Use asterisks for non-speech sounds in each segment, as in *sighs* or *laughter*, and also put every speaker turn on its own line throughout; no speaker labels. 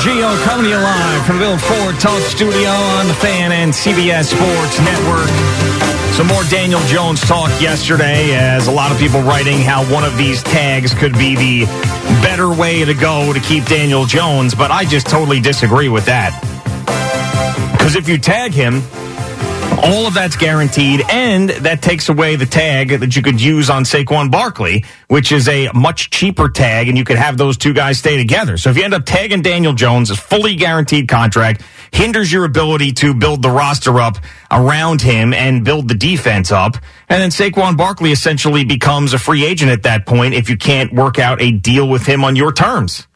Gio coming to you live from the Bill Ford Talk Studio on the Fan and CBS Sports Network. Some more Daniel Jones talk yesterday, as a lot of people writing how one of these tags could be the better way to go to keep Daniel Jones, but I just totally disagree with that. Because if you tag him, all of that's guaranteed, and that takes away the tag that you could use on Saquon Barkley, which is a much cheaper tag, and you could have those two guys stay together. So if you end up tagging Daniel Jones, a fully guaranteed contract, hinders your ability to build the roster up around him and build the defense up. And then Saquon Barkley essentially becomes a free agent at that point if you can't work out a deal with him on your terms.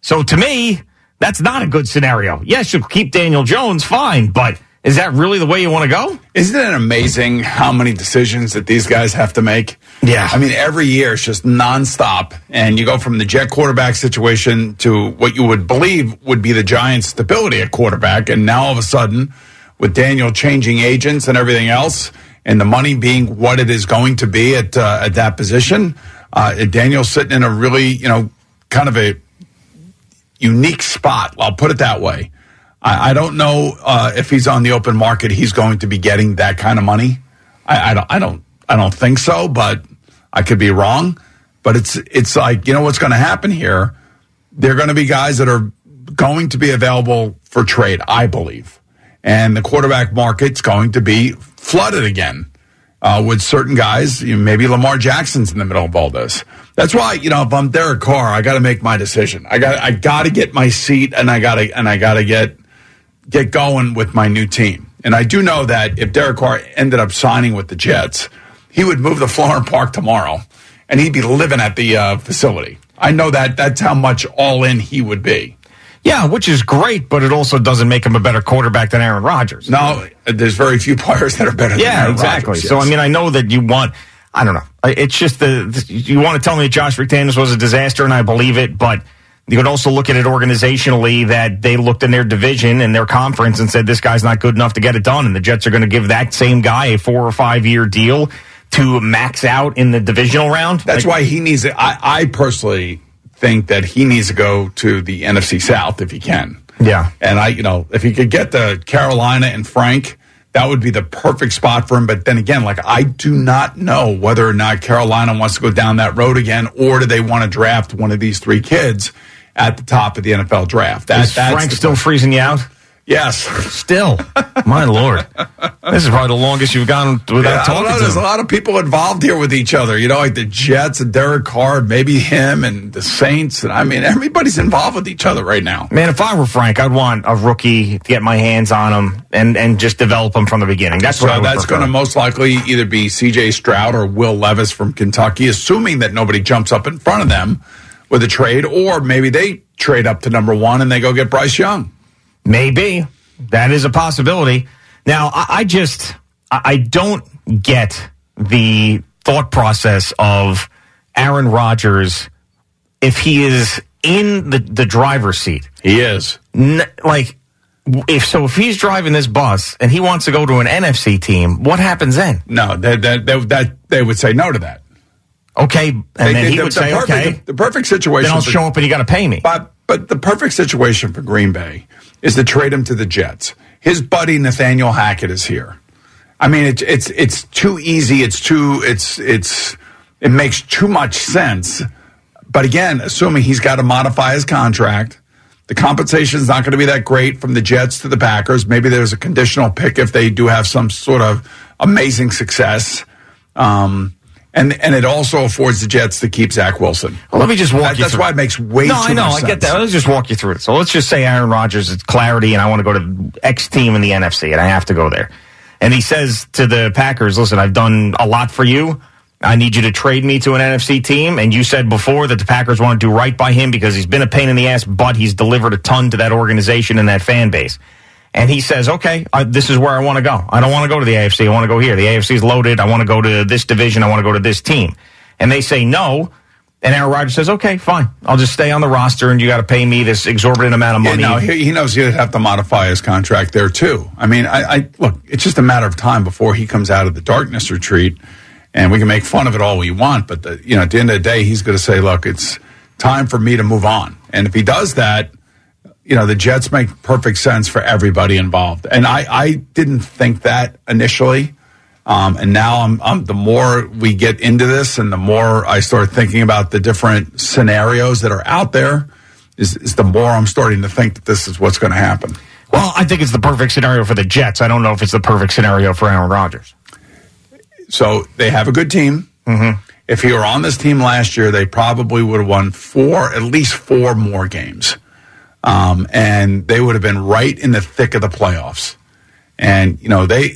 So to me, that's not a good scenario. Yes, you keep Daniel Jones, fine, but is that really the way you want to go?
Isn't it amazing how many decisions that these guys have to make?
Yeah.
I mean, every year it's just nonstop. And you go from the jet quarterback situation to what you would believe would be the Giants' stability at quarterback. And now all of a sudden, with Daniel changing agents and everything else, and the money being what it is going to be at, uh, at that position, uh, Daniel's sitting in a really, you know, kind of a unique spot. I'll put it that way. I, I don't know uh, if he's on the open market. He's going to be getting that kind of money. I, I don't. I don't. I don't think so. But I could be wrong. But it's it's like you know what's going to happen here. There are going to be guys that are going to be available for trade. I believe, and the quarterback market's going to be flooded again. Uh, with certain guys, you know, maybe Lamar Jackson's in the middle of all this. That's why, you know, if I'm Derek Carr, I got to make my decision. I got, I got to get my seat, and I got to, and I got to get get going with my new team. And I do know that if Derek Carr ended up signing with the Jets, he would move to Florham Park tomorrow, and he'd be living at the uh, facility. I know that that's how much all in he would be.
Yeah, which is great, but it also doesn't make him a better quarterback than Aaron Rodgers.
No, there's very few players that are better than
yeah, exactly.
Rodgers,
So. I mean, I know that you want. I don't know. It's just the, the you want to tell me that Josh McDaniels was a disaster, and I believe it, but. You could also look at it organizationally that they looked in their division and their conference and said this guy's not good enough to get it done, and the Jets are going to give that same guy a four or five year deal to max out in the divisional round.
That's
Like,
why he needs it. I, I personally think that he needs to go to the NFC South if he can.
Yeah.
And I, you know, if he could get the Carolina and Frank, that would be the perfect spot for him. But then again, like I do not know whether or not Carolina wants to go down that road again, or do they want to draft one of these three kids at the top of the NFL draft? That,
Is Frank still
question.
freezing you out?
Yes.
Still, my lord, this is probably the longest you've gone without
Yeah, I don't
talking
know.
to
There's a lot of people involved here with each other. You know, like the Jets and Derek Carr, maybe him and the Saints. And I mean, everybody's involved with each other right now.
Man, if I were Frank, I'd want a rookie to get my hands on him and, and just develop him from the beginning. That's what I
so that's going to most likely either be C.J. Stroud or Will Levis from Kentucky, assuming that nobody jumps up in front of them with a trade, or maybe they trade up to number one and they go get Bryce Young.
Maybe that is a possibility. Now, I, I just I, don't get the thought process of Aaron Rodgers if he is in the, the driver's seat.
He is.
N- like, if so, if he's driving this bus and he wants to go to an NFC team, what happens then?
No, that that that, that they would say no to that.
Okay, and
They-
then
they-
he
the,
would
the
say,
perfect,
okay,
the, the perfect situation.
then I'll
for-
show up and you got to pay me.
But but the perfect situation for Green Bay is to trade him to the Jets. His buddy Nathaniel Hackett is here. I mean, it's it's it's too easy. It's too it's it's it makes too much sense. But again, assuming he's got to modify his contract, the compensation is not going to be that great from the Jets to the Packers. Maybe there's a conditional pick if they do have some sort of amazing success. Um, and and it also affords the Jets to keep Zach Wilson.
Well, let me just walk
That-
you
that's
through.
why it makes way
no,
too
I know, I get
sense.
that. Let's just walk you through it. So let's just say Aaron Rodgers is clarity, and I want to go to X team in the NFC, and I have to go there. And he says to the Packers, "Listen, I've done a lot for you. I need you to trade me to an NFC team." And you said before that the Packers want to do right by him because he's been a pain in the ass, but he's delivered a ton to that organization and that fan base. And he says, okay, uh, this is where I want to go. I don't want to go to the AFC. I want to go here. The AFC is loaded. I want to go to this division. I want to go to this team. And they say no. And Aaron Rodgers says, okay, fine. I'll just stay on the roster and you got to pay me this exorbitant amount of
Yeah,
money.
no, he, he knows he'd have to modify his contract there too. I mean, I, I look, it's just a matter of time before he comes out of the darkness retreat, and we can make fun of it all we want. But the, you know, at the end of the day, he's going to say, "Look, it's time for me to move on." And if he does that, you know, the Jets make perfect sense for everybody involved. And I, I didn't think that initially. Um, and now I'm, I'm, the more we get into this and the more I start thinking about the different scenarios that are out there, is, is the more I'm starting to think that this is what's going to happen.
well, I think it's the perfect scenario for the Jets. I don't know if it's the perfect scenario for Aaron Rodgers.
So they have a good team. Mm-hmm. If he were on this team last year, they probably would have won four, at least four more games. Um, and they would have been right in the thick of the playoffs. And you know they,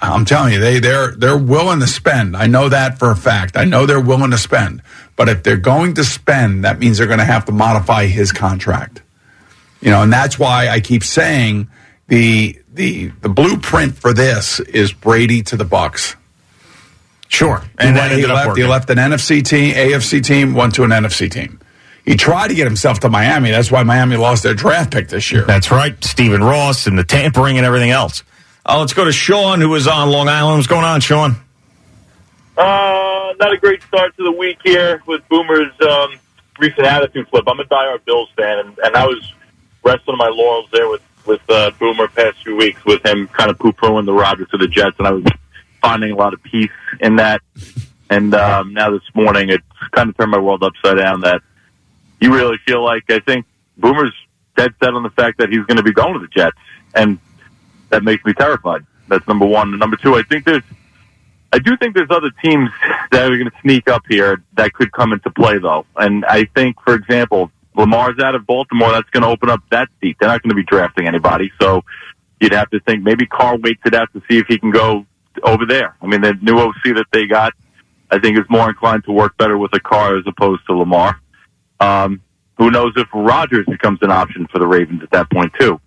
I'm telling you, they they're they're willing to spend. I know that for a fact. I know they're willing to spend. But if they're going to spend, that means they're going to have to modify his contract. You know, and that's why I keep saying the the the blueprint for this is Brady to the Bucks.
Sure.
And he left, he left an NFC team, AFC team, went to an NFC team. He tried to get himself to Miami. That's why Miami lost their draft pick this year.
That's right. Stephen Ross and the tampering and everything else. Uh, let's go to Sean, who is on Long Island. What's going on, Sean?
Uh, not a great start to the week here with Boomer's um, recent attitude flip. I'm a diehard Bills fan, and, and I was resting my laurels there with with uh, Boomer past few weeks with him kind of poo pooing the Rodgers to the Jets, and I was finding a lot of peace in that. And um, now this morning, it's kind of turned my world upside down. That you really feel like I think Boomer's dead set on the fact that he's going to be going to the Jets, and that makes me terrified. That's number one. And number two, I think there's I do think there's other teams that are going to sneak up here that could come into play, though. And I think, for example, Lamar's out of Baltimore. That's going to open up that seat. They're not going to be drafting anybody, so you'd have to think maybe Carr waits it out to see if he can go over there. I mean, the new OC that they got, I think, is more inclined to work better with a Carr as opposed to Lamar. Um, who knows if Rodgers becomes an option for the Ravens at that point too?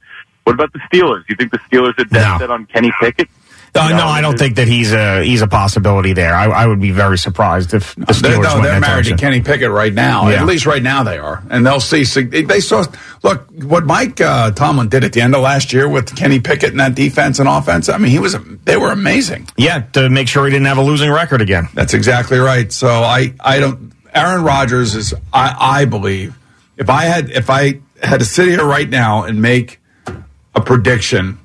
What about the Steelers? You think the Steelers are dead
No.
set on Kenny Pickett?
Uh,
You
no, I don't think that he's a he's a possibility there. I, I would be very surprised if the Steelers
They're, no, they're
that
married to. Kenny Pickett right now.
Yeah.
At least right now they are, and they'll see. They saw. Look what Mike uh, Tomlin did at the end of last year with Kenny Pickett and that defense and offense. I mean, he was. They were amazing.
Yeah, to make sure he didn't have a losing record again.
That's exactly right. So I, I don't. Aaron Rodgers is. I, I believe if I had if I had to sit here right now and make a prediction,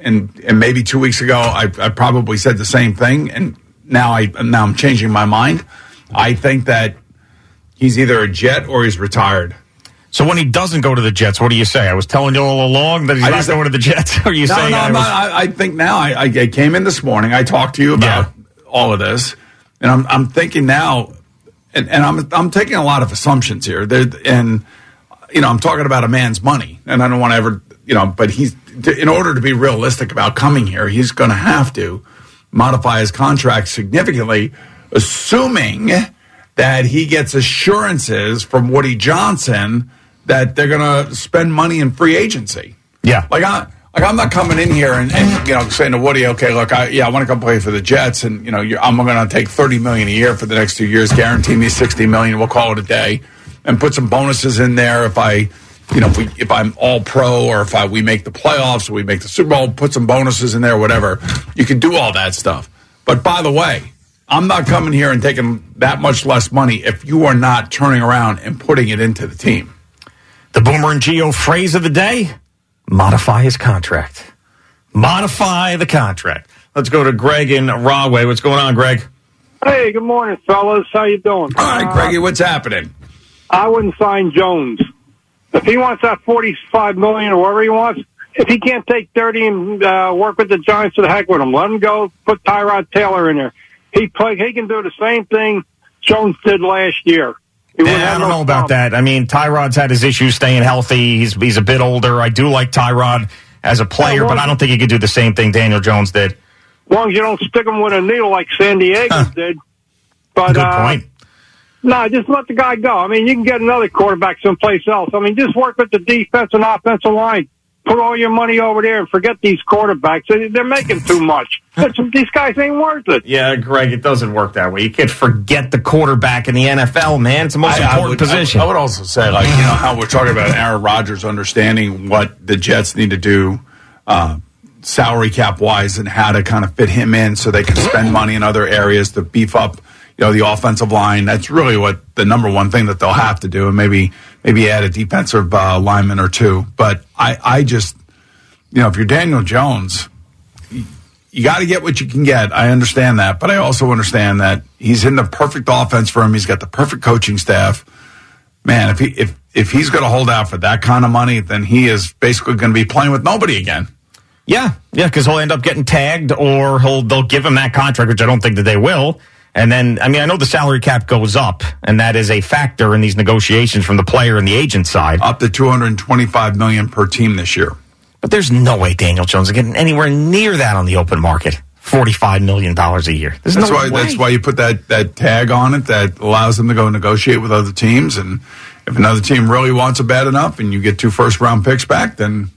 and and maybe two weeks ago I, I probably said the same thing, and now I now I'm changing my mind. I think that he's either a Jet or he's retired.
So when he doesn't go to the Jets, what do you say? I was telling you all along that he's
I
not going to the Jets. *laughs* Are you
No,
saying
no,
I was-
not, I, I think now. I, I, I came in this morning. I talked to you about all of this, and I'm I'm thinking now, and, and I'm I'm taking a lot of assumptions here. There, and you know, I'm talking about a man's money, and I don't want to ever, you know, but he's in order to be realistic about coming here, he's going to have to modify his contract significantly, assuming that he gets assurances from Woody Johnson that they're going to spend money in free agency.
Yeah.
Like I, Like I'm not coming in here and, and you know saying to Woody, okay, look, I, yeah, I want to come play for the Jets, and you know I'm going to take 30 million a year for the next two years, guarantee me 60 million. We'll call it a day, and put some bonuses in there if I, you know, if, we, if I'm all pro or if I we make the playoffs or we make the Super Bowl, put some bonuses in there, whatever. You can do all that stuff. But by the way, I'm not coming here and taking that much less money if you are not turning around and putting it into the team.
The Boomer and Gio phrase of the day modify his contract. Modify the contract. Let's go to Greg in Rahway. What's going on, Greg?
Hey, good morning, fellas. How you doing?
All right, Greggy, what's happening?
I wouldn't sign Jones. If he wants that forty-five million or whatever he wants, if he can't take thirty and uh, work with the Giants, to the heck with him. Let him go. Put Tyrod Taylor in there. He play. He can do the same thing Jones did last year.
Yeah, I don't
no
know about
problem.
that. I mean, Tyrod's had his issues staying healthy. He's he's a bit older. I do like Tyrod as a player,
Yeah,
but I don't think he could do the same thing Daniel Jones did.
As long as you don't stick him with a needle like San Diego
Huh.
did. But
Good
uh,
point.
No, just let the guy go. I mean, you can get another quarterback someplace else. I mean, just work with the defense and offensive line. Put all your money over there and forget these quarterbacks. They- They're making too much. *laughs* These guys ain't worth it.
Yeah, Greg, it doesn't work that way. You can't forget the quarterback in the NFL, man. It's the most
I- I
important
would-
position.
I would, I would also say, like, you know, how we're talking about Aaron Rodgers understanding what the Jets need to do uh, salary cap wise and how to kind of fit him in so they can spend money in other areas to beef up, you know, the offensive line. That's really what the number one thing that they'll have to do, and maybe maybe add a defensive uh, lineman or two. But I, I just, you know, if you're Daniel Jones, you got to get what you can get. I understand that, but I also understand that he's in the perfect offense for him. He's got the perfect coaching staff. Man, if he if if he's going to hold out for that kind of money, then he is basically going to be playing with nobody again.
Yeah, yeah, because he'll end up getting tagged, or he'll they'll give him that contract, which I don't think that they will. And then, I mean, I know the salary cap goes up, and that is a factor in these negotiations from the player and the agent side.
Up to 225 million per team this year.
But there's no way Daniel Jones is getting anywhere near that on the open market. Forty-five million dollars a year. There's
That's
no
why
way.
that's why you put that that tag on it that allows them to go negotiate with other teams. And if another team really wants it bad enough, and you get two first round picks back, then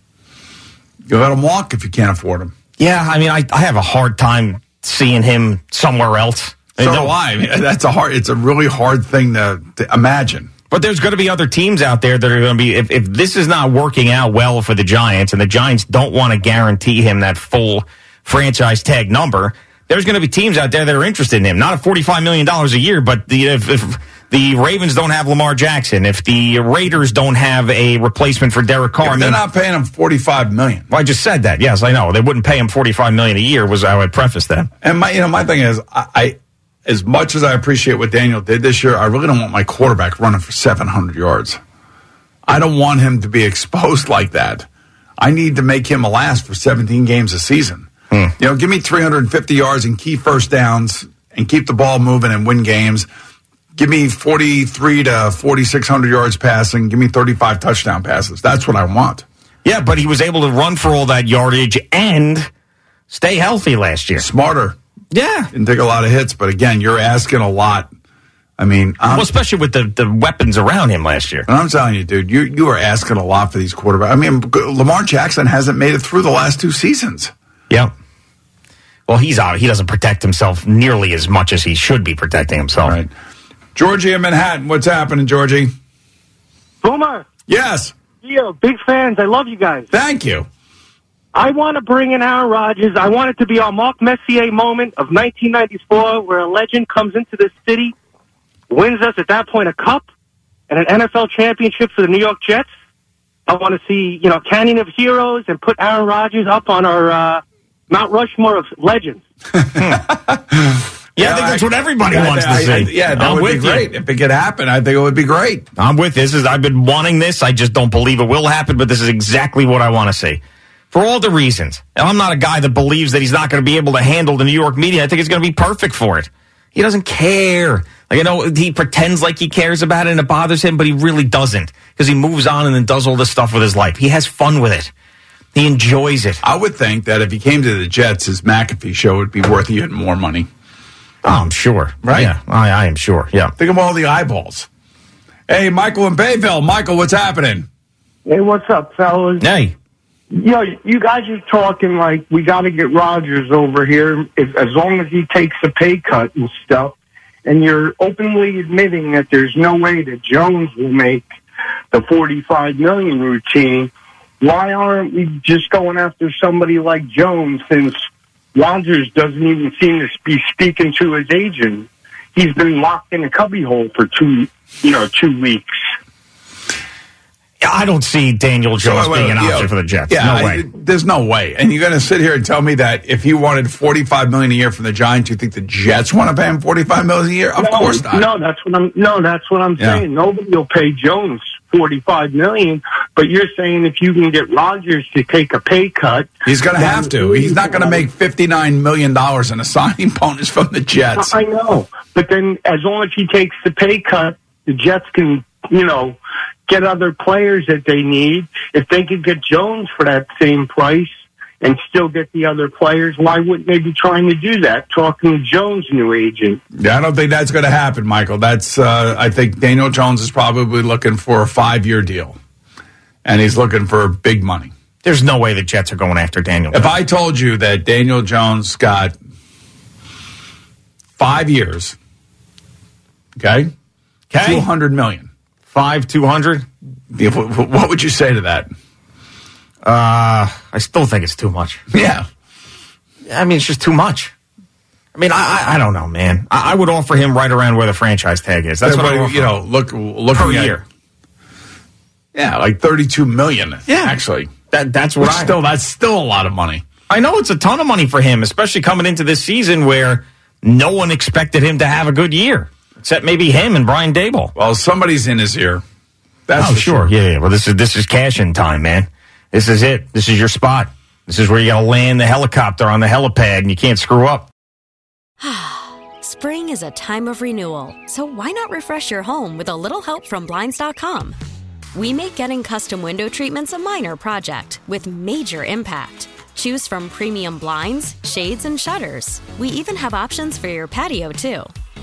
you let them walk if you can't afford them.
Yeah, I mean, I, I have a hard time seeing him somewhere else.
So
No-
do I. I mean, that's a hard. It's a really hard thing to, to imagine.
But there's going to be other teams out there that are going to be, if, if this is not working out well for the Giants and the Giants don't want to guarantee him that full franchise tag number, there's going to be teams out there that are interested in him. Not at $45 million a year, but the, if, if the Ravens don't have Lamar Jackson, if the Raiders don't have a replacement for Derek Carr, I
They're
mean,
not paying him 45 million.
well, I just said that. Yes, I know. They wouldn't pay him 45 million a year was how I prefaced that.
And my, you know, my thing is, I, I, as much as I appreciate what Daniel did this year, I really don't want my quarterback running for 700 yards. I don't want him to be exposed like that. I need to make him a last for 17 games a season. Hmm. You know, give me 350 yards and key first downs and keep the ball moving and win games. Give me 43 to 4,600 yards passing. Give me 35 touchdown passes. That's what I want.
Yeah, but he was able to run for all that yardage and stay healthy last year.
Smarter.
Yeah.
Didn't take a lot of hits, but again, you're asking a lot. I mean, I'm,
Well, especially with the, the weapons around him last year.
And I'm telling you, dude, you you are asking a lot for these quarterbacks. I mean, Lamar Jackson hasn't made it through the last two seasons.
Yep. Well, he's out. He doesn't protect himself nearly as much as he should be protecting himself.
Right. Georgie in Manhattan, what's happening, Georgie?
Boomer,
Yes.
yeah, big fans. I love you guys.
Thank you.
I want to bring in Aaron Rodgers. I want it to be our Mark Messier moment of 1994 where a legend comes into this city, wins us at that point a cup and an NFL championship for the New York Jets. I want to see, you know, Canyon of Heroes and put Aaron Rodgers up on our uh, Mount Rushmore of legends. *laughs*
Yeah, I think that's what everybody
Yeah,
wants
I-
to
I-
see.
yeah, that
I'm
would
with
be
you.
great. If it could happen, I think it would be great.
I'm with this. Is I've been wanting this. I just don't believe it will happen, but this is exactly what I want to see. For all the reasons. And I'm not a guy that believes that he's not going to be able to handle the New York media. I think it's going to be perfect for it. He doesn't care. Like, I know he pretends like he cares about it and it bothers him, but he really doesn't because he moves on and then does all this stuff with his life. He has fun with it. He enjoys it.
I would think that if he came to the Jets, his McAfee show would be worth even more money.
Oh, I'm sure.
Right?
Yeah, I, I am sure. Yeah.
Think of all the eyeballs. Hey, Michael in Bayville. Michael, what's happening?
Hey, what's up, fellas?
Hey.
You know, you guys are talking like we got to get Rodgers over here if, as long as he takes a pay cut and stuff. And you're openly admitting that there's no way that Jones will make the 45 million routine. Why aren't we just going after somebody like Jones since Rodgers doesn't even seem to be speaking to his agent? He's been locked in a cubbyhole for two, you know, two weeks.
I don't see Daniel Jones
So, uh,
being an
yeah,
option for the Jets.
Yeah,
no
I-
way.
there's no way. And you're going to sit here and tell me that if he wanted 45 million a year from the Giants, you think the Jets want to pay him 45 million a year? Of
no,
course not.
No, that's what I'm. No, that's what I'm
Yeah.
saying. Nobody will pay Jones forty five million, but you're saying if you can get Rodgers to take a pay cut,
He's going to have to. He's not going to make 59 million dollars in a *laughs* signing bonus from the Jets.
I know, but then as long as he takes the pay cut, the Jets can, you know, get other players that they need. If they could get Jones for that same price and still get the other players, why wouldn't they be trying to do that? Talking to Jones' new agent.
Yeah, I don't think that's going to happen, Michael. That's uh, I think Daniel Jones is probably looking for a five year deal, and he's looking for big money.
There's no way the Jets are going after Daniel.
If I told you that Daniel Jones got five years, okay,
Okay.
two hundred million,
Five, 200?
what would you say to that?
Uh, I still think it's too much.
Yeah,
I mean, it's just too much. I mean, I, I, don't know, man. I, I would offer him right around where the franchise tag is. That's what I
you know. Look, look
per
at
year.
yeah, like thirty-two million.
Yeah.
actually,
That, that's what
which
I
still that's still a lot of money.
I know it's a ton of money for him, especially coming into this season where no one expected him to have a good year, except maybe him and Brian Daboll.
Well, somebody's in his ear. That's
oh,
for
sure. Yeah, yeah. Well, this is this is cash in time, man. This is it. This is your spot. This is where you got to land the helicopter on the helipad, and you can't screw up. *sighs*
Spring is a time of renewal, so why not refresh your home with a little help from Blinds.com? We make getting custom window treatments a minor project with major impact. Choose from premium blinds, shades, and shutters. We even have options for your patio, too.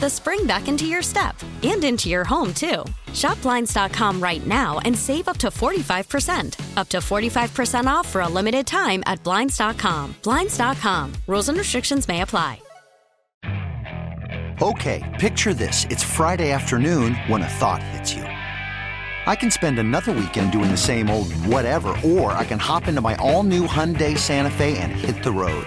the spring back into your step and into your home, too. Shop Blinds.com right now and save up to 45%. Up to 45% off for a limited time at Blinds.com. Blinds.com. Rules and restrictions may apply.
Okay, picture this. It's Friday afternoon when a thought hits you. I can spend another weekend doing the same old whatever, or I can hop into my all new Hyundai Santa Fe and hit the road.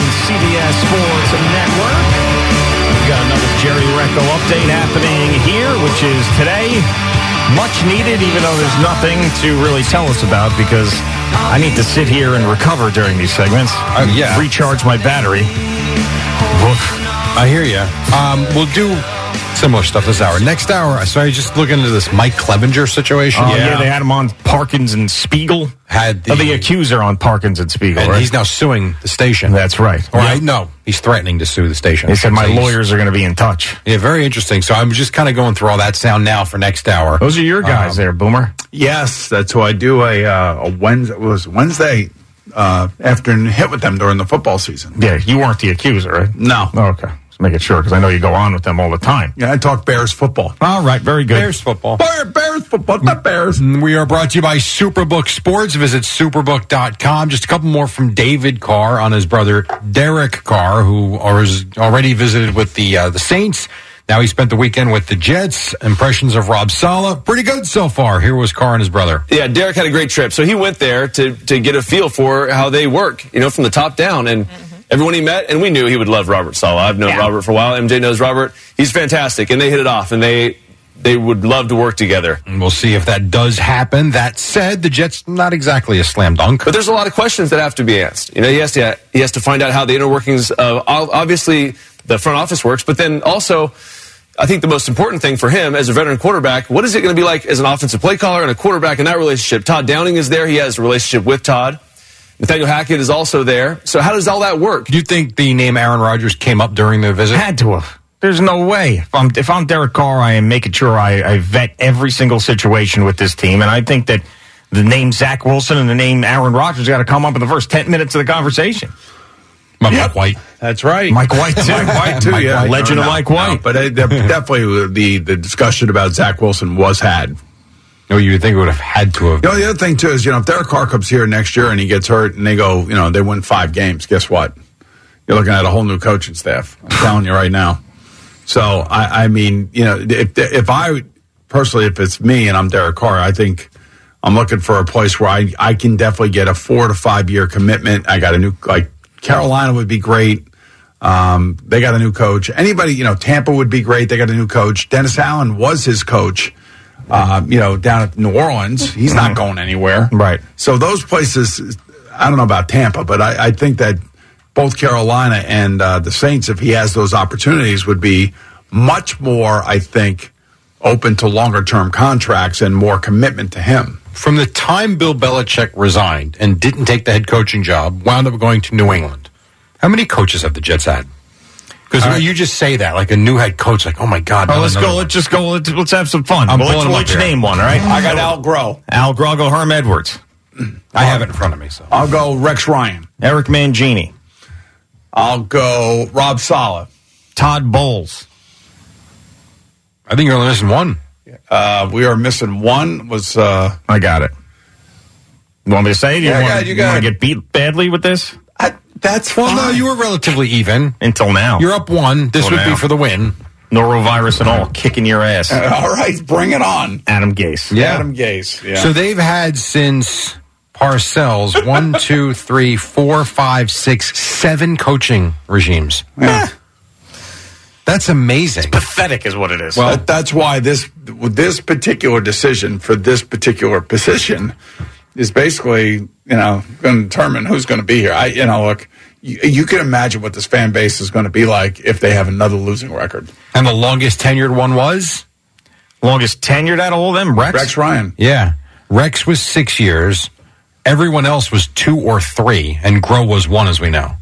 CBS Sports Network. We've got another Jerry Recco update happening here, which is today. Much needed, even though there's nothing to really tell us about because I need to sit here and recover during these segments.
Uh, yeah.
Recharge my battery.
I hear you. Um, we'll do similar stuff this hour. Next hour, I started just looking into this Mike Clevinger situation.
Oh, yeah. they had him on Parkins and Spiegel.
Had the,
Oh, the accuser on Parkins and Spiegel,
and
right?
he's now suing the station.
That's right.
Or
Yeah.
No, he's threatening to sue the station.
They said my
So
lawyers are going to be in touch.
Yeah, very interesting. So I'm just kind of going through all that sound now for next hour.
Those are your guys
Um,
there, Boomer.
Yes, that's who I do a uh, a Wednesday. It was Wednesday uh, afternoon hit with them during the football season.
Yeah, you weren't the accuser, right?
No.
Oh, okay. Just make it sure because I know you go on with them all the time.
Yeah, I talk Bears football.
All right, very good.
Bears football.
Bear, Bears football, not Bears.
We are brought to you by Superbook Sports. Visit superbook.com. Just a couple more from David Carr on his brother Derek Carr, who has already visited with the uh, the Saints. Now he spent the weekend with the Jets. Impressions of Rob Saleh, pretty good so far. Here was Carr and his brother.
Yeah, Derek had a great trip. So he went there to, to get a feel for how they work, you know, from the top down. And everyone he met, and we knew he would love Robert Saleh. I've known Robert for a while. MJ knows Robert. He's fantastic. And they hit it off, and they they would love to work together.
And we'll see if that does happen. That said, the Jets not exactly a slam dunk.
But there's a lot of questions that have to be asked. You know, he has to he has to find out how the inner workings of obviously the front office works, but then also I think the most important thing for him as a veteran quarterback, what is it going to be like as an offensive play caller and a quarterback in that relationship? Todd Downing is there. He has a relationship with Todd. Nathaniel Hackett is also there. So how does all that work?
Do you think the name Aaron Rodgers came up during the visit?
Had to have. There's no way. If I'm, if I'm Derek Carr, I am making sure I, I vet every single situation with this team. And I think that the name Zach Wilson and the name Aaron Rodgers got to come up in the first 10 minutes of the conversation.
Mike White.
That's right.
Mike White, too.
Mike White, too,
Mike
yeah.
White. Legend
No,
of
no,
Mike
no,
White.
but uh, it, definitely the, the discussion about Zach Wilson was had.
No, you would think it would have had to have.
You know, the other thing, too, is, you know, if Derek Carr comes here next year and he gets hurt and they go, you know, they win five games, guess what? You're looking at a whole new coaching staff. I'm telling you right now. So, I, I mean, you know, if, if I, personally, if it's me and I'm Derek Carr, I think I'm looking for a place where I, I can definitely get a four to five year commitment. I got a new, like, Carolina would be great. Um, they got a new coach. Anybody, you know, Tampa would be great. They got a new coach. Dennis Allen was his coach. Uh, you know, down at New Orleans, he's not going anywhere.
Right.
So those places, I don't know about Tampa, but I, I think that both Carolina and uh, the Saints, if he has those opportunities, would be much more, I think, open to longer term contracts and more commitment to him.
From the time Bill Belichick resigned and didn't take the head coaching job, wound up going to New England. How many coaches have the Jets had? Because you just say that like a new head coach, like, oh my god.
Oh, let's go.
one.
Let's just go. Let's, let's have some fun.
I'm
Well, let's
pulling 'em
we'll
up
each
here.
name one, all right?
I got Al Groh.
Al Grago, Herm Edwards,
I have it in front of me. So
I'll go Rex Ryan.
Eric Mangini,
I'll go Rob Saleh.
Todd Bowles.
I think you're only missing one.
Uh, we are missing one. Was uh,
I got it. You want me to say it? You
Yeah,
want,
go ahead, you
you
go
want
ahead.
to get beat badly with this?
I, that's
Well, no, you were relatively even.
Until now.
You're up one. This
Well,
would be for the win.
Norovirus and all, kicking your ass. *laughs*
All right, bring it on.
Adam Gase.
Yeah.
Adam Gase. Yeah.
So they've had since Parcells *laughs* one, two, three, four, five, six, seven coaching regimes.
Yeah.
That's amazing.
Pathetic is what it is.
Well, that, that's why this this particular decision for this particular position is basically you know going to determine who's going to be here. I you know look, you, you can imagine what this fan base is going to be like if they have another losing record.
And the longest tenured one was?
longest tenured out of all of them, Rex.
Rex Ryan.
Yeah. Rex was six years. Everyone else was two or three, and Groh was one, as we know.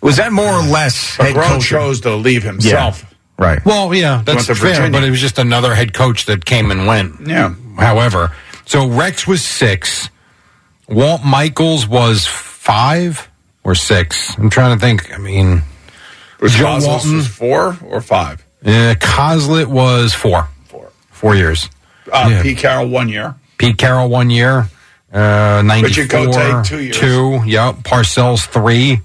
Was that more or less
But
head
Groh chose to leave himself.
Right.
Well, yeah, that's fair,
Virginia.
but it was just another head coach that came and went.
Yeah.
However, so Rex was six. Walt Michaels was five or six. I'm trying to think. I mean,
Was
Joe Walton.
was four or five?
Yeah, Coslet was four.
Four.
Four years.
Uh,
Yeah.
Pete Carroll one year.
Pete Carroll one year. Uh, 94.
Rich Kotite, two years.
Two. Yep. Parcells three.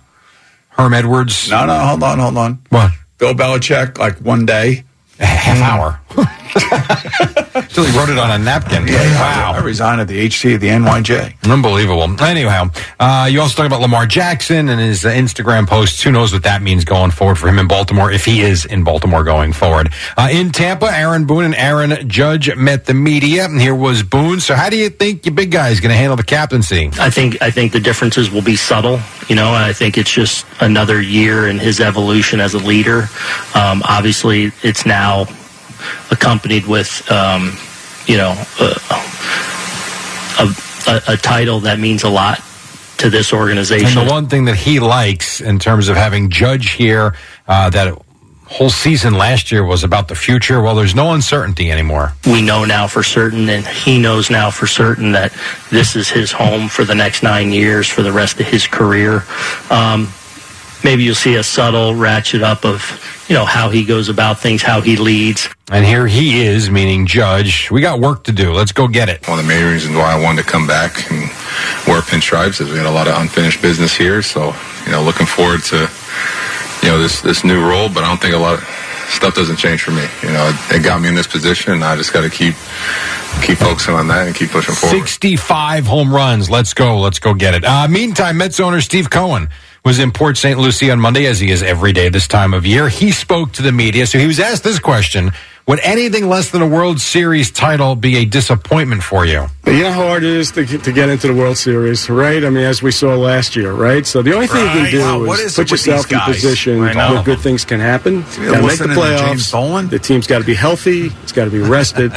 Herm Edwards.
No, no, hold on, hold on.
What?
Bill Belichick, like one day.
A half hour. *laughs* *laughs* so he wrote it on a napkin. Wow!
I resigned at the HC of the NYJ.
Unbelievable. Anyhow, uh, you also talk about Lamar Jackson and his uh, Instagram posts. Who knows what that means going forward for him in Baltimore, if he is in Baltimore going forward. Uh, in Tampa, Aaron Boone and Aaron Judge met the media. And here was Boone. So how do you think your big guy is going to handle the captaincy?
I think I think the differences will be subtle. You know, I think it's just another year in his evolution as a leader. Um, obviously, it's now accompanied with, um, you know, a, a, a, a title that means a lot to this organization.
And the one thing that he likes in terms of having Judge here, uh, that whole season last year was about the future. Well, there's no uncertainty anymore.
We know now for certain, and he knows now for certain that this is his home for the next nine years, for the rest of his career. Um, maybe you'll see a subtle ratchet up of you know how he goes about things, how he leads.
And here he is, meaning Judge. We got work to do. Let's go get it.
One of the main reasons why I wanted to come back and wear pinstripes is we had a lot of unfinished business here. So, you know, looking forward to, you know, this, this new role, but I don't think a lot of stuff doesn't change for me. You know, it, it got me in this position and I just got to keep, keep focusing on that and keep pushing forward.
65 home runs. Let's go. Let's go get it. Uh, meantime, Mets owner Steve Cohen was in Port St. Lucie on Monday, as he is every day this time of year. He spoke to the media. So he was asked this question Would anything less than a World Series title be a disappointment for you?
You know how hard it is to get, to get into the World Series, right? I mean, as we saw last year, right? So the only thing you can do
Wow, what
is
is
put yourself in
guys?
position where good things can happen. Got to make the
listening to James
playoffs. The team's got to be healthy. It's got to be rested.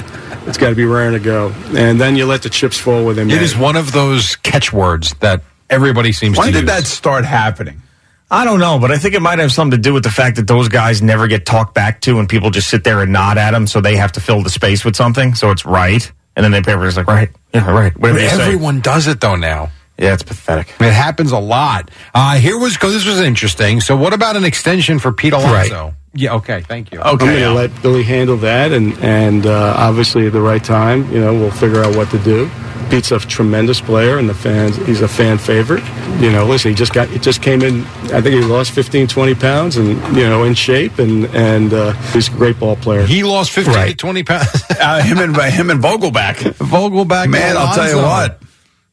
it's got to be raring to go. And then you let the chips fall where they may.
It is one of those catchwords that everybody seems
When
to
When
did
that
start happening?
I don't know, but I think it might have something to do with the fact that those guys never get talked back to, and people just sit there and nod at them, so they have to fill the space with something. So it's right, and then the paper is like, right, yeah, right. Whatever.
Everyone does it though now.
Yeah, it's pathetic.
It happens a lot. Uh, here was because this was interesting. So, what about an extension for Pete Alonso? Yeah. Okay. Thank you. Okay.
I'm going to let Billy handle that, and and uh, obviously at the right time, you know, we'll figure out what to do. Pete's a tremendous player, and the fans, he's a fan favorite. You know, listen, he just got, he just came in. I think he lost 15, 20 pounds, and you know, in shape, and and uh, he's a great ball player.
He lost 15 to 20 pounds. *laughs*
uh, him and him and Vogelbach.
Vogelbach.
Man, I'll tell you
Alonso.
what.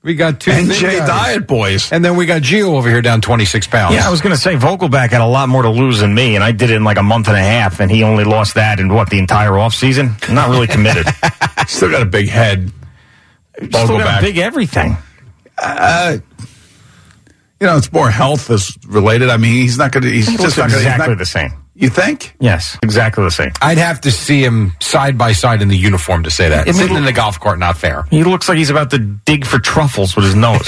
We got two
NJ
thin guys.
Diet Boys.
And then we got Gio over here down 26 pounds.
Yeah, I was going to say Vogelbach had a lot more to lose than me, and I did it in like a month and a half, and he only lost that in what the entire offseason. I'm not really committed. *laughs*
Still got a big head.
Still got a big everything.
Uh, you know, it's more health is related. I mean, he's not going to. He's
He looks
just not going
exactly
to.
the same.
You think?
Yes, exactly the same.
I'd have to see him side by side in the uniform to say that.
I mean-
Sitting in the golf cart, not fair.
He looks like he's about to dig for truffles with his nose. *laughs*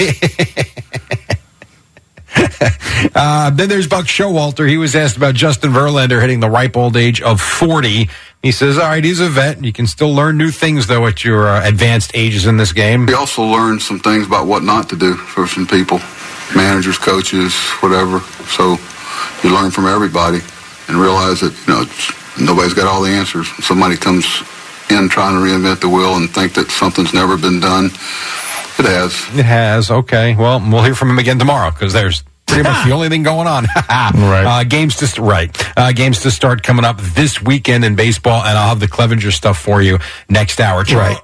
*laughs*
Uh, then there's Buck Showalter. He was asked about Justin Verlander hitting the ripe old age of 40. He says, all right, he's a vet. You can still learn new things, though, at your uh, advanced ages in this game.
We also learned some things about what not to do for some people, managers, coaches, whatever. So you learn from everybody and realize that you know nobody's got all the answers. Somebody comes in trying to reinvent the wheel and think that something's never been done. It has.
It has. Okay. Well, we'll hear from him again tomorrow because there's pretty much the *laughs* only thing going on. *laughs* right. Uh, games to st- right. Uh, games to start coming up this weekend in baseball, and I'll have the Clevinger stuff for you next hour. Right.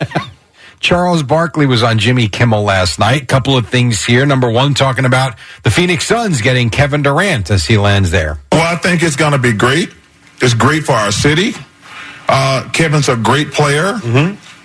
*laughs* Charles Barkley was on Jimmy Kimmel last night. Couple of things here. Number one, talking about the Phoenix Suns getting Kevin Durant as he lands there.
Well, I think it's going to be great. It's great for our city. Uh, Kevin's a great player.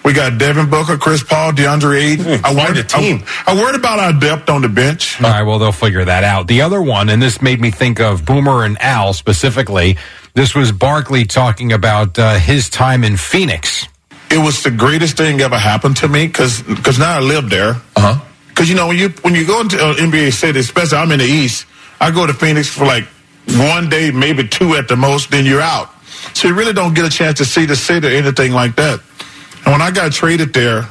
We got Devin Booker, Chris Paul, DeAndre Ayton. I worried, I, I worried about our depth on the bench.
All right, well, they'll figure that out. The other one, and this made me think of Boomer and Al specifically. This was Barkley talking about uh, his time in Phoenix.
It was the greatest thing ever happened to me because because now I live there. Uh huh. Because you know when you when you go into uh, NBA city, especially I'm in the East, I go to Phoenix for like one day, maybe two at the most. Then you're out, so you really don't get a chance to see the city or anything like that. And when I got traded there,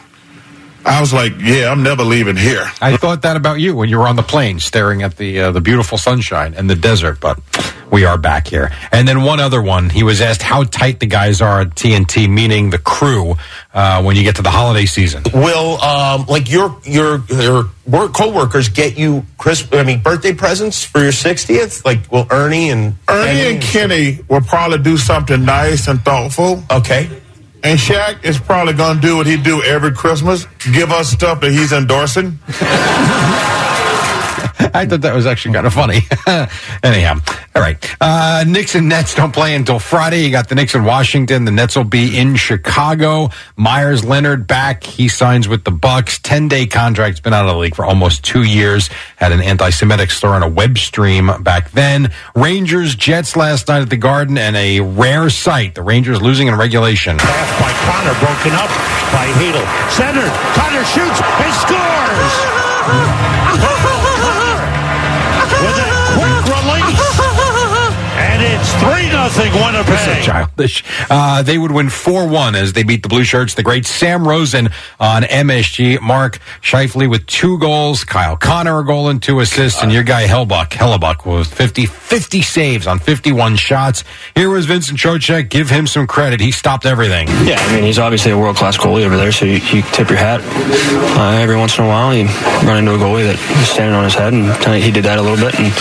I was like, yeah, I'm never leaving here.
I thought that about you when you were on the plane staring at the uh, the beautiful sunshine and the desert, but we are back here. And then one other one, he was asked how tight the guys are at TNT, meaning the crew, uh, when you get to the holiday season.
Will um, like your your your work coworkers get you Chris? I mean, birthday presents for your sixtieth? Like, will Ernie and
Ernie and Kenny will probably do something nice and thoughtful.
Okay.
And Shaq is probably going to do what he do every Christmas, give us stuff that he's endorsing. *laughs* *laughs*
I thought that was actually kind of funny. *laughs* Anyhow, all right. Uh, Knicks and Nets don't play until Friday. You got the Knicks in Washington. The Nets will be in Chicago. Meyers Leonard back. He signs with the Bucks. Ten day contract. Been out of the league for almost two years. Had an anti-Semitic slur on a web stream back then. Rangers Jets last night at the Garden and a rare sight. The Rangers losing in regulation.
Pass by Connor, broken up by Hadel. Centered. Connor shoots and scores. *laughs* nothing Winnipeg.
childish. Uh, they would win 4 1 as they beat the Blue Shirts. The great Sam Rosen on MSG. Mark Scheifele with two goals. Kyle Connor a goal and two assists. And your guy Hellbuck, Hellebuyck with 50, 50 saves on 51 shots. Here was Vincent Trocheck. Give him some credit. He stopped everything.
Yeah, I mean, he's obviously a world class goalie over there, so you, you tip your hat. Uh, every once in a while, you run into a goalie that is standing on his head, and tonight he did that a little bit and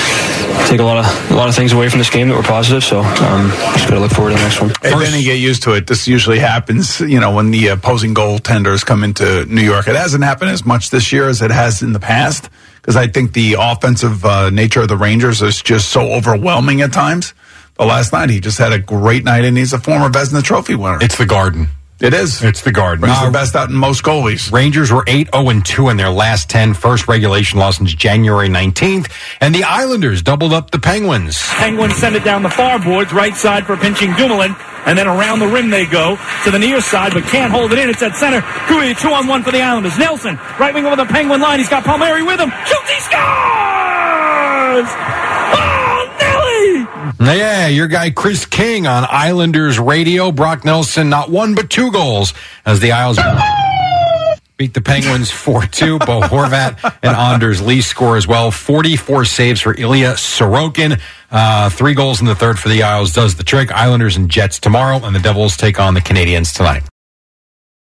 take a lot of a lot of things away from this game that were positive. So um, just got to look forward to the next one.
And then you get used to it. This usually happens, you know, when the opposing goaltenders come into New York. It hasn't happened as much this year as it has in the past because I think the offensive uh, nature of the Rangers is just so overwhelming at times. But last night he just had a great night, and he's a former Vezina Trophy winner.
It's the Garden.
It is.
It's the Garden.
He's the best out in most goalies.
Rangers were 8 0 2 in their last 10, first regulation loss since January 19th. And the Islanders doubled up the Penguins.
Penguins send it down the far boards, right side for pinching Dumoulin, and then around the rim they go to the near side, but can't hold it in. It's at center. Cooey, two on one for the Islanders. Nelson, right wing over the Penguin line. He's got Palmieri with him. Shoots, he scores!
Yeah, your guy Chris King on Islanders radio. Brock Nelson, not one but two goals as the Isles beat the Penguins *laughs* 4-2. Bo Horvat and Anders Lee score as well. 44 saves for Ilya Sorokin. Uh, three goals in the third for the Isles does the trick. Islanders and Jets tomorrow, and the Devils take on the Canadiens tonight.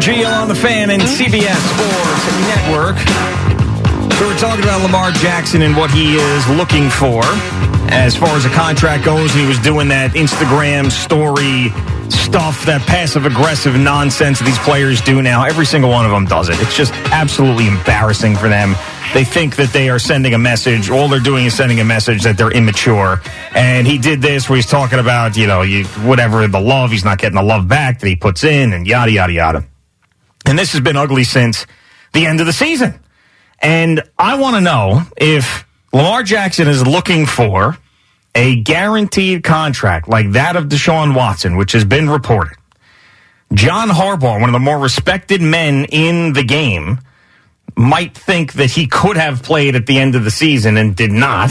And Gio on the fan and CBS Sports Network. So we're talking about Lamar Jackson and what he is looking for as far as the contract goes. He was doing that Instagram story stuff, that passive aggressive nonsense that these players do now. Every single one of them does it. It's just absolutely embarrassing for them. They think that they are sending a message. All they're doing is sending a message that they're immature. And he did this where he's talking about, you know, you, whatever the love, he's not getting the love back that he puts in and yada, yada, yada. And this has been ugly since the end of the season. And I want to know if Lamar Jackson is looking for a guaranteed contract like that of Deshaun Watson, which has been reported. John Harbaugh, one of the more respected men in the game, might think that he could have played at the end of the season and did not.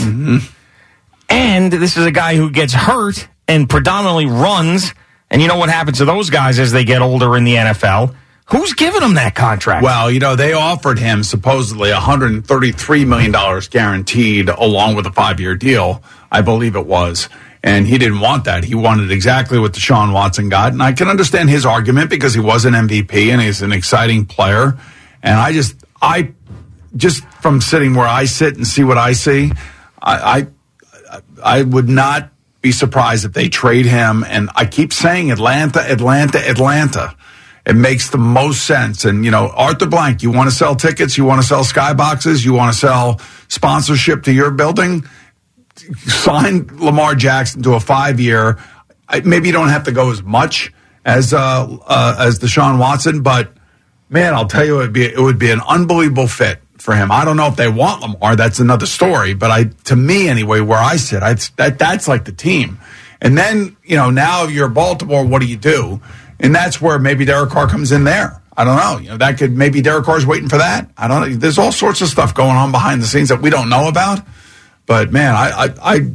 And this is a guy who gets hurt and predominantly runs. And you know what happens to those guys as they get older in the NFL? Who's giving him that contract?
Well, you know, they offered him supposedly $133 million guaranteed along with a five year deal, I believe it was. And he didn't want that. He wanted exactly what Deshaun Watson got. And I can understand his argument because he was an MVP and he's an exciting player. And I just, I, just from sitting where I sit and see what I see, I, I, I would not be surprised if they trade him. And I keep saying Atlanta, Atlanta, Atlanta. It makes the most sense. And, you know, Arthur Blank, you want to sell tickets, you want to sell skyboxes, you want to sell sponsorship to your building, sign Lamar Jackson to a five year. Maybe you don't have to go as much as, uh, uh, as Deshaun Watson, but man, I'll tell you, it would be, it would be an unbelievable fit for him. I don't know if they want Lamar. That's another story. But I, to me anyway, where I sit, I, that that's like the team. And then you know now you're Baltimore. What do you do? And that's where maybe Derek Carr comes in there. I don't know. You know that could maybe Derek Carr's waiting for that. I don't know. There's all sorts of stuff going on behind the scenes that we don't know about. But man, I I I,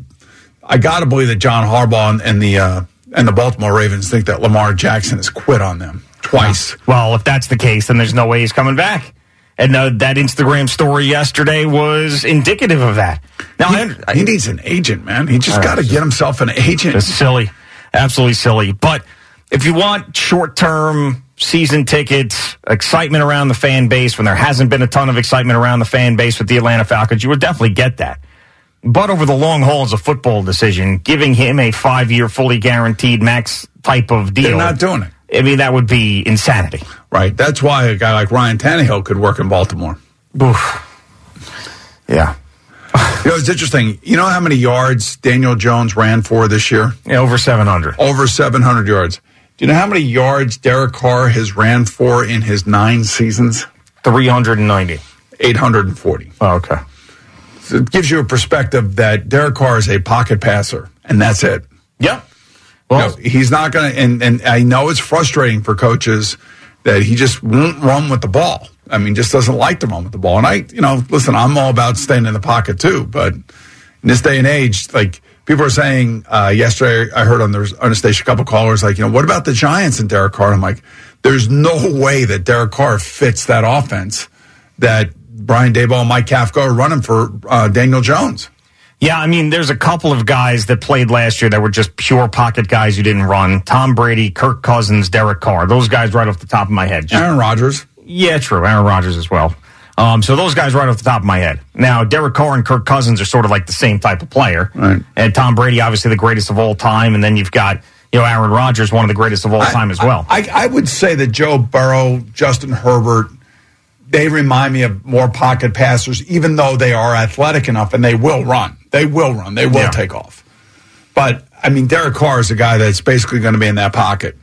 I got to believe that John Harbaugh and, and the uh, and the Baltimore Ravens think that Lamar Jackson has quit on them twice.
Well, if that's the case, then there's no way he's coming back. And uh, that Instagram story yesterday was indicative of that. Now
he, I, he needs an agent, man. He just got to get himself an agent.
It's silly, absolutely silly. But if you want short term season tickets, excitement around the fan base when there hasn't been a ton of excitement around the fan base with the Atlanta Falcons, you would definitely get that. But over the long haul, as a football decision, giving him a five year, fully guaranteed max type of deal.
They're not doing it.
I mean, that would be insanity.
Right. That's why a guy like Ryan Tannehill could work in Baltimore.
Oof. Yeah. *laughs*
You know, it's interesting. You know how many yards Daniel Jones ran for this year?
Yeah, over 700.
Over 700 yards. Do you know how many yards Derek Carr has ran for in his nine seasons?
390.
840.
Oh, okay.
So it gives you a perspective that Derek Carr is a pocket passer, and that's it.
Yeah.
Well, know, he's not going to, and, and I know it's frustrating for coaches that he just won't run with the ball. I mean, just doesn't like to run with the ball. And I, you know, listen, I'm all about staying in the pocket too, but in this day and age, like people are saying uh, yesterday, I heard on the on the station a couple callers like, you know, what about the Giants and Derek Carr? I'm like, there's no way that Derek Carr fits that offense that Brian Daboll and Mike Kafka are running for uh, Daniel Jones.
Yeah, I mean, there's a couple of guys that played last year that were just pure pocket guys who didn't run. Tom Brady, Kirk Cousins, Derek Carr. Those guys right off the top of my head.
Just, Aaron Rodgers.
Yeah, true. Aaron Rodgers as well. Um, so those guys right off the top of my head. Now, Derek Carr and Kirk Cousins are sort of like the same type of player.
Right.
And Tom Brady, obviously the greatest of all time. And then you've got, you know, Aaron Rodgers, one of the greatest of all time as well.
I, I, I would say that Joe Burrow, Justin Herbert, they remind me of more pocket passers, even though they are athletic enough and they will run. They will run. They will yeah. take off. But I mean, Derek Carr is a guy that's basically going to be in that pocket,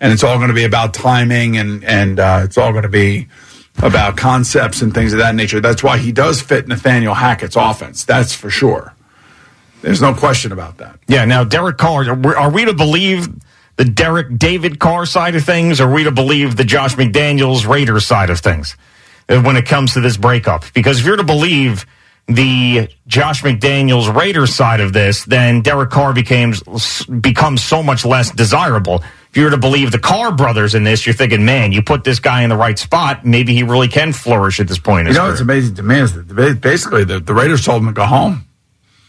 and it's all going to be about timing and and uh, it's all going to be about concepts and things of that nature. That's why he does fit Nathaniel Hackett's offense. That's for sure. There's no question about that.
Yeah. Now, Derek Carr, are we to believe the Derek David Carr side of things, or are we to believe the Josh McDaniels Raiders side of things when it comes to this breakup? Because if you're to believe the Josh McDaniels Raiders side of this, then Derek Carr becomes becomes so much less desirable if you were to believe the Carr brothers in this, you're thinking, man, you put this guy in the right spot, maybe he really can flourish at this point.
You know, it's amazing to me is that basically the, the Raiders told him to go home.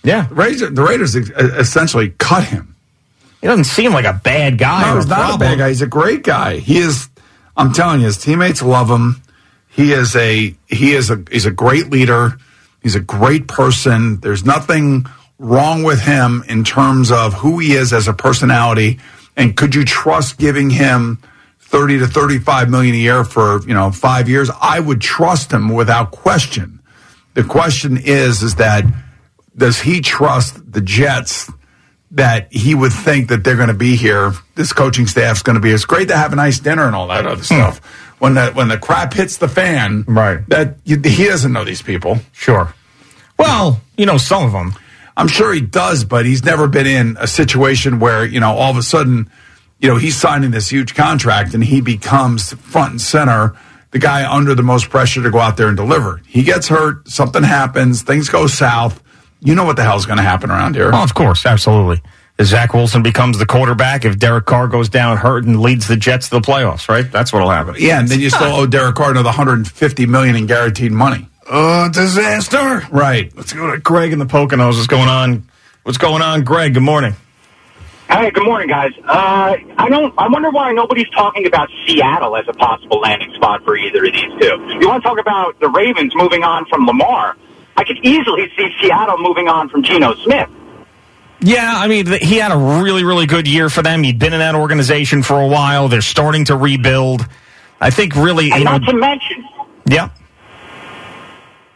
Yeah,
the Raiders, the Raiders essentially cut him.
He doesn't seem like a bad guy.
No, he's not problem. a bad guy. He's a great guy. He is. I'm telling you, his teammates love him. He is a he is a he's a great leader. He's a great person. There's nothing wrong with him in terms of who he is as a personality and could you trust giving him 30 to 35 million a year for, you know, five years? I would trust him without question. The question is, is that does he trust the Jets that he would think that they're going to be here? This coaching staff's going to be. It's great to have a nice dinner and all that other hmm. stuff. When the when the crap hits the fan,
right?
That he doesn't know these people.
Sure. Well, you know some of them.
I'm sure he does, but he's never been in a situation where, you know, all of a sudden, you know, he's signing this huge contract and he becomes front and center, the guy under the most pressure to go out there and deliver. He gets hurt, something happens, things go south. You know what the hell's going to happen around here.
Well, of course, absolutely. If Zach Wilson becomes the quarterback, if Derek Carr goes down hurt and leads the Jets to the playoffs, right? That's what'll happen.
Yeah, and then you still owe Derek Carr another 150 million in guaranteed money.
Oh, disaster.
Right.
Let's go to Greg in the Poconos. What's going on? What's going on, Greg? Good morning.
Hey, good morning, guys. Uh, I don't. I wonder why nobody's talking about Seattle as a possible landing spot for either of these two. You want to talk about the Ravens moving on from Lamar? I could easily see Seattle moving on from Geno Smith.
Yeah, I mean, he had a really, really good year for them. He'd been in that organization for a while. They're starting to rebuild. I think really,
and
you
not
know,
to mention,
yeah,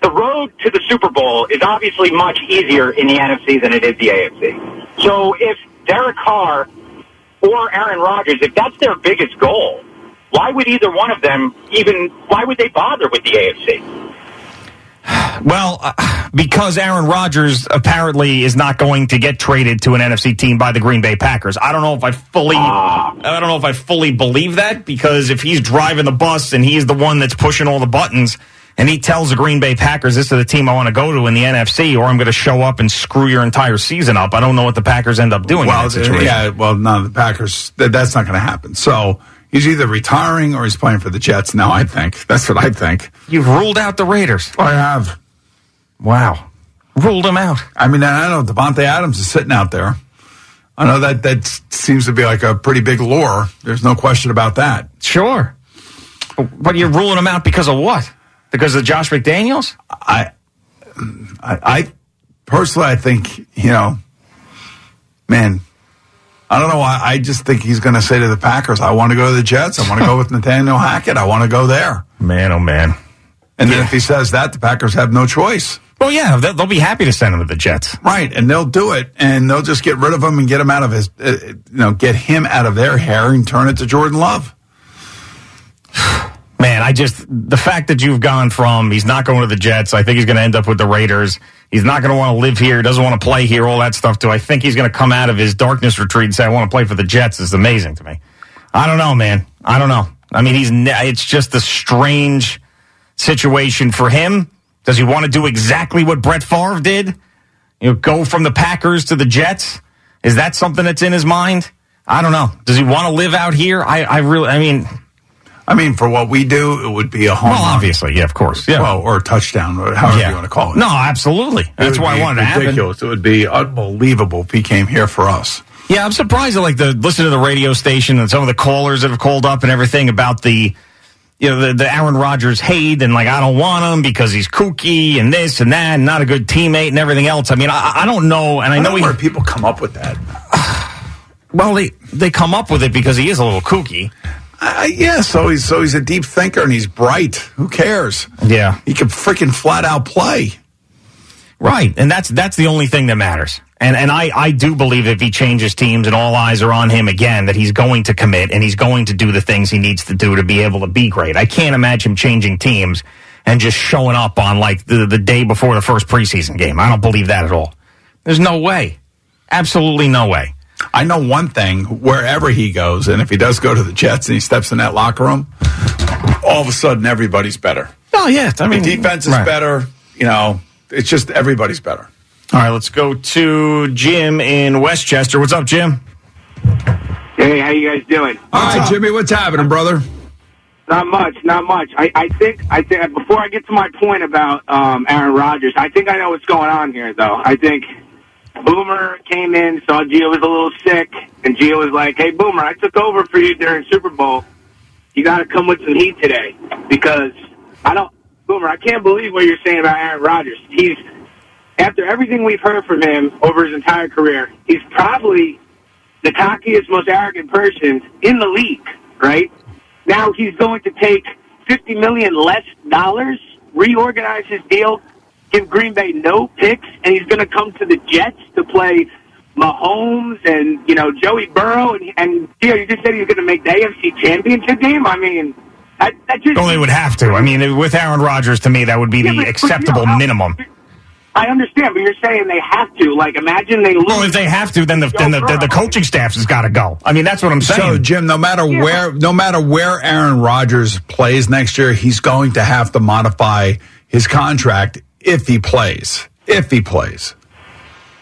the road to the Super Bowl is obviously much easier in the NFC than it is the AFC. So if Derek Carr or Aaron Rodgers, if that's their biggest goal, why would either one of them even, why would they bother with the AFC? *sighs*
Well, uh, because Aaron Rodgers apparently is not going to get traded to an NFC team by the Green Bay Packers. I don't know if I fully, I don't know if I fully believe that because if he's driving the bus and he's the one that's pushing all the buttons, and he tells the Green Bay Packers, "This is the team I want to go to in the NFC, or I'm going to show up and screw your entire season up." I don't know what the Packers end up doing.
Well,
in that situation.
yeah, well, no, the Packers, that, that's not going to happen. So he's either retiring or he's playing for the Jets now, I think. That's what I think.
You've ruled out the Raiders.
I have.
Wow. Ruled them out.
I mean, I know Davante Adams is sitting out there. I know that that seems to be like a pretty big lure. There's no question about that.
Sure. But you're ruling them out because of what? Because of Josh McDaniels?
I, I, I personally, I think you know, man. I don't know why. I just think he's going to say to the Packers, "I want to go to the Jets. I want to go *laughs* with Nathaniel Hackett. I want to go there."
Man, oh man.
And then if he says that, the Packers have no choice.
Well, yeah, they'll, they'll be happy to send him to the Jets.
Right, and they'll do it, and they'll just get rid of him and get him out of his, uh, you know, get him out of their hair and turn it to Jordan Love. *sighs* *sighs* *sighs*
Man, I just the fact that you've gone from he's not going to the Jets, I think he's going to end up with the Raiders. He's not going to want to live here, doesn't want to play here, all that stuff. Do I think he's going to come out of his darkness retreat and say I want to play for the Jets? Is amazing to me. I don't know, man. I don't know. I mean, he's it's just a strange situation for him. Does he want to do exactly what Brett Favre did? You know, go from the Packers to the Jets? Is that something that's in his mind? I don't know. Does he want to live out here? I, I really, I mean,
I mean, for what we do, it would be a home
Well,
run.
obviously, yeah, of course, yeah.
Well, or a touchdown, or however
Yeah.
you want to call it.
No, absolutely.
It
That's why I wanted to happen.
ridiculous. It would be unbelievable if he came here for us.
Yeah, I'm surprised at like the listen to the radio station and some of the callers that have called up and everything about the you know the, the Aaron Rodgers hate and like I don't want him because he's kooky and this and that and not a good teammate and everything else. I mean, I, I don't know, and I,
I
know
know
he,
where people come up with that. *sighs*
well they they come up with it because he is a little kooky.
Uh, yeah, so he's so he's a deep thinker and he's bright. Who cares?
Yeah,
he can freaking flat out play.
Right, and that's that's the only thing that matters. And and I I do believe if he changes teams and all eyes are on him again, that he's going to commit and he's going to do the things he needs to do to be able to be great. I can't imagine changing teams and just showing up on like the the day before the first preseason game. I don't believe that at all. There's no way, absolutely no way.
I know one thing: wherever he goes, and if he does go to the Jets and he steps in that locker room, all of a sudden everybody's better.
Oh yeah, I mean
the defense is
right.
better. You know, it's just everybody's better.
All right, let's go to Jim in Westchester. What's up, Jim?
Hey, how you guys doing?
All right, Jimmy, what's happening, brother?
Not much, not much. I, I think I think before I get to my point about um, Aaron Rodgers, I think I know what's going on here. Though I think Boomer came in, saw Gio was a little sick, and Gio was like, "Hey, Boomer, I took over for you during Super Bowl. You got to come with some heat today because I don't, Boomer. I can't believe what you're saying about Aaron Rodgers. He's after everything we've heard from him over his entire career, he's probably the cockiest, most arrogant person in the league, right? Now he's going to take fifty million less dollars, reorganize his deal, give Green Bay no picks, and he's going to come to the Jets to play Mahomes and you know Joey Burrow, and and you, know, you just said he was going to make the AFC Championship game. I mean, that, that just
Only would have to. I mean, with Aaron Rodgers, to me, that would be
Yeah,
the
but- but,
acceptable
you know,
minimum.
I understand, but you're saying they have to. Like, imagine they lose.
Well, if they have to, then the then the, the, the coaching staff has got to go. I mean, that's what I'm saying.
So, Jim, no matter where, no matter where Aaron Rodgers plays next year, he's going to have to modify his contract if he plays. If he plays,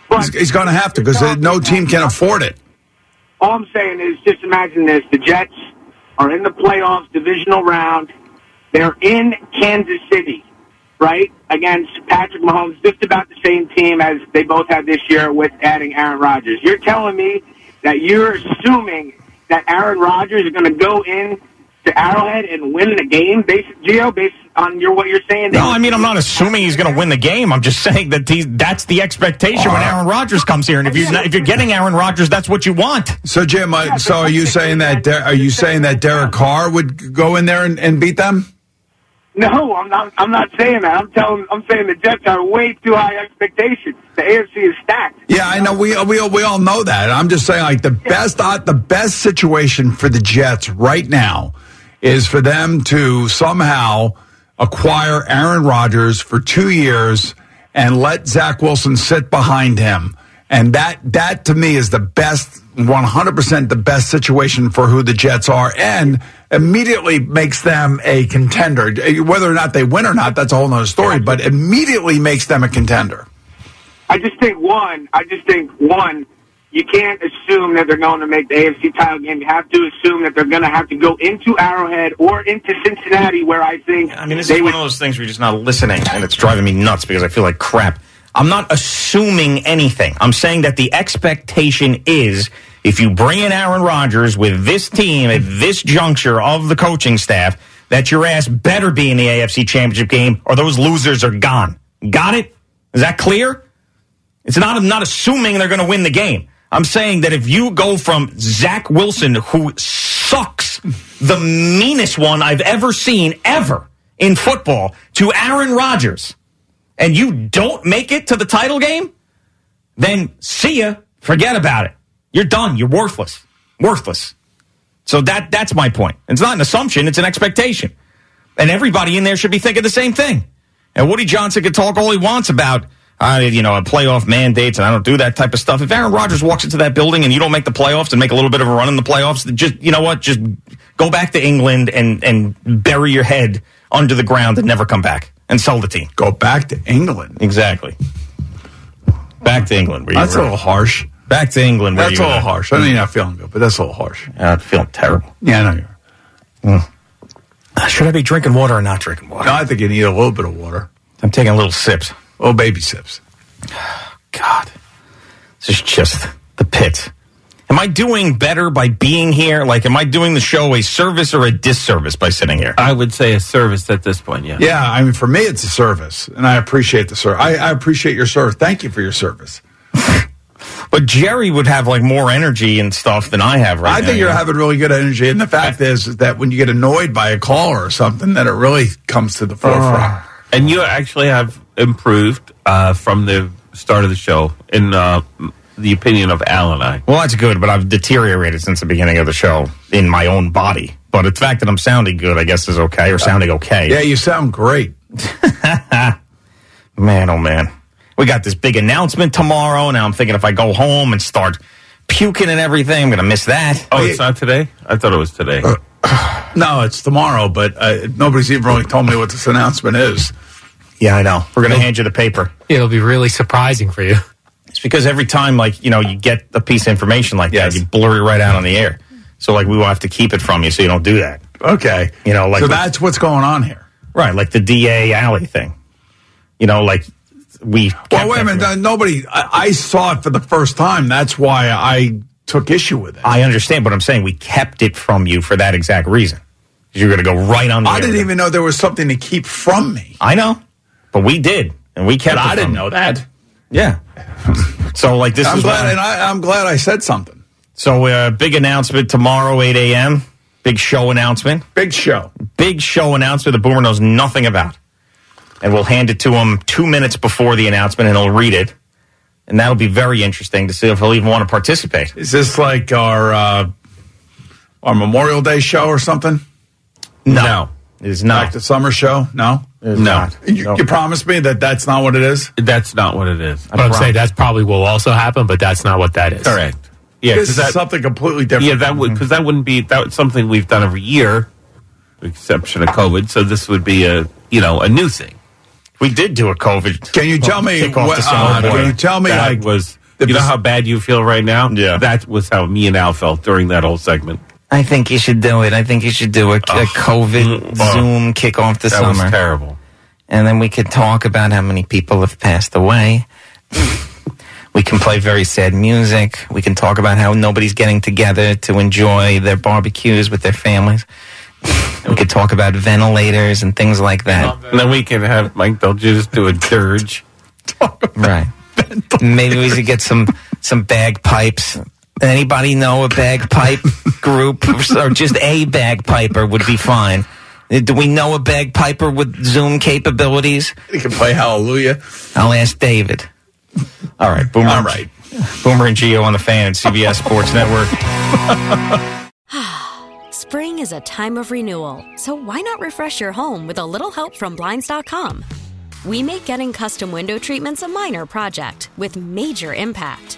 he's, he's going to have to because no team can afford it.
All I'm saying is just imagine this. The Jets are in the playoffs, divisional round. They're in Kansas City, right? Against Patrick Mahomes, just about the same team as they both had this year with adding Aaron Rodgers. You're telling me that you're assuming that Aaron Rodgers is going to go in to Arrowhead and win the game, based, Gio, based on your what you're saying?
No, I mean I'm not assuming he's going to win the game. I'm just *laughs* saying that he's, that's the expectation when Aaron Rodgers comes here. And if you're not, if you're getting Aaron Rodgers, that's what you want.
So, Jim, uh, so are you saying that? Der- Are you saying that Derek Carr would go in there and, and beat them?
No, I'm not. I'm not saying that. I'm telling. I'm saying the Jets are way too high expectations. The AFC is stacked.
Yeah, I know. We we we all know that. I'm just saying, like the best uh, the best situation for the Jets right now is for them to somehow acquire Aaron Rodgers for two years and let Zach Wilson sit behind him. And that, that to me is the best, 100% the best situation for who the Jets are and immediately makes them a contender. Whether or not they win or not, that's a whole nother story, but immediately makes them a contender.
I just think one. I just think one. You can't assume that they're going to make the AFC title game. You have to assume that they're going to have to go into Arrowhead or into Cincinnati, where I think
I mean, this
they
is
would
one of those things where you're just not listening, and it's driving me nuts because I feel like crap. I'm not assuming anything. I'm saying that the expectation is if you bring in Aaron Rodgers with this team at this juncture of the coaching staff, that your ass better be in the AFC Championship game, or those losers are gone. Got it? Is that clear? It's not. I'm not assuming they're going to win the game. I'm saying that if you go from Zach Wilson, who sucks, the meanest one I've ever seen ever in football, to Aaron Rodgers, and you don't make it to the title game, then see ya. Forget about it. You're done. You're worthless. Worthless. So that that's my point. It's not an assumption. It's an expectation, and everybody in there should be thinking the same thing. And Woody Johnson can talk all he wants about uh, you know, a playoff mandates, and I don't do that type of stuff. If Aaron Rodgers walks into that building and you don't make the playoffs and make a little bit of a run in the playoffs, just you know what, just go back to England and and bury your head under the ground and never come back and sell the team.
Go back to England.
Exactly. Back to England. where you
That's a little harsh.
Back to England. where
That's
you
a little
were.
harsh. I know you're not feeling good, but that's a little harsh.
Yeah, I'm feeling terrible.
Yeah, I know you're.
Should I be drinking water or not drinking water?
No, I think you need a little bit of water.
I'm taking little sips.
Little baby sips. *sighs*
God, this is just the pit. Am I doing better by being here? Like, am I doing the show a service or a disservice by sitting here?
I would say a service at this point, yeah.
Yeah, I mean, for me, it's a service, and I appreciate the service. I, I appreciate your service. Thank you for your service. *laughs*
But Jerry would have like more energy and stuff than I have right
I
now.
I think you're
you know?
having really good energy, and the fact is, is that when you get annoyed by a caller or something, that it really comes to the forefront. Ah.
And you actually have improved uh, from the start of the show, in uh, the opinion of Al and I.
Well, that's good, but I've deteriorated since the beginning of the show in my own body. But the fact that I'm sounding good, I guess, is okay, or sounding okay.
Yeah, you sound great. *laughs*
Man, oh man. We got this big announcement tomorrow. Now I'm thinking if I go home and start puking and everything, I'm going to miss that.
Oh, it's not today? I thought it was today. *sighs*
No, it's tomorrow, but uh, nobody's even really told me what this announcement is.
Yeah, I know. We're going to hand you the paper.
It'll be really surprising for you.
It's because every time, like, you know, you get a piece of information like that, you blur it right out on the air. So, like, we will have to keep it from you so you don't do that.
Okay.
You know, like.
so that's what's going on here.
Right, like the DA Alley thing. You know, like, we.
Well, wait a minute. uh, Nobody, I, I saw it for the first time. That's why I took issue with it.
I understand, but I'm saying we kept it from you for that exact reason. You're going to go right on the
I
air
didn't
with
even know there was something to keep from me.
I know, but we did, and we kept.
But
it
I didn't
you.
know that.
Yeah. so like this
I'm
is
glad,
why-
and I, I'm glad I said something.
So uh, big announcement tomorrow, 8 a.m. Big show announcement.
Big show.
Big show announcement that Boomer knows nothing about. And we'll hand it to him two minutes before the announcement and he'll read it. And that'll be very interesting to see if he'll even want to participate.
Is this like our uh, our Memorial Day show or something?
No. It is not.
Like the summer show? No?
No.
You, you promised me that that's not what it is?
That's not what it is.
But I'm saying that's probably will also happen, but that's not what that is.
Correct. Yeah,
This
'cause
is
that,
something completely different.
yeah, that would because that wouldn't be that something we've done every year, exception of COVID. So this would be a you know a new thing.
We did do a COVID.
Can you tell me what- uh, can you tell me,
that
like,
was you know how bad you feel right now?
Yeah.
that was how me and Al felt during that whole segment.
I think you should do it. I think you should do a, a COVID
oh.
Zoom kick off the
That
summer.
was terrible.
and then we could talk about how many people have passed away. we can play very sad music. We can talk about how nobody's getting together to enjoy their barbecues with their families. we could talk about ventilators and things like that.
And then we can have Mike They'll just do a dirge.
Right. *laughs* Maybe we should get some some bagpipes. Anybody know a bagpipe group *laughs* or just a bagpiper would be fine. Do we know a bagpiper with Zoom capabilities?
He can play Hallelujah.
I'll ask David. All right, Boomer.
All right.
Boomer and Gio on the fan, CBS Sports Network. *sighs*
Spring is a time of renewal, so why not refresh your home with a little help from Blinds.com? We make getting custom window treatments a minor project with major impact.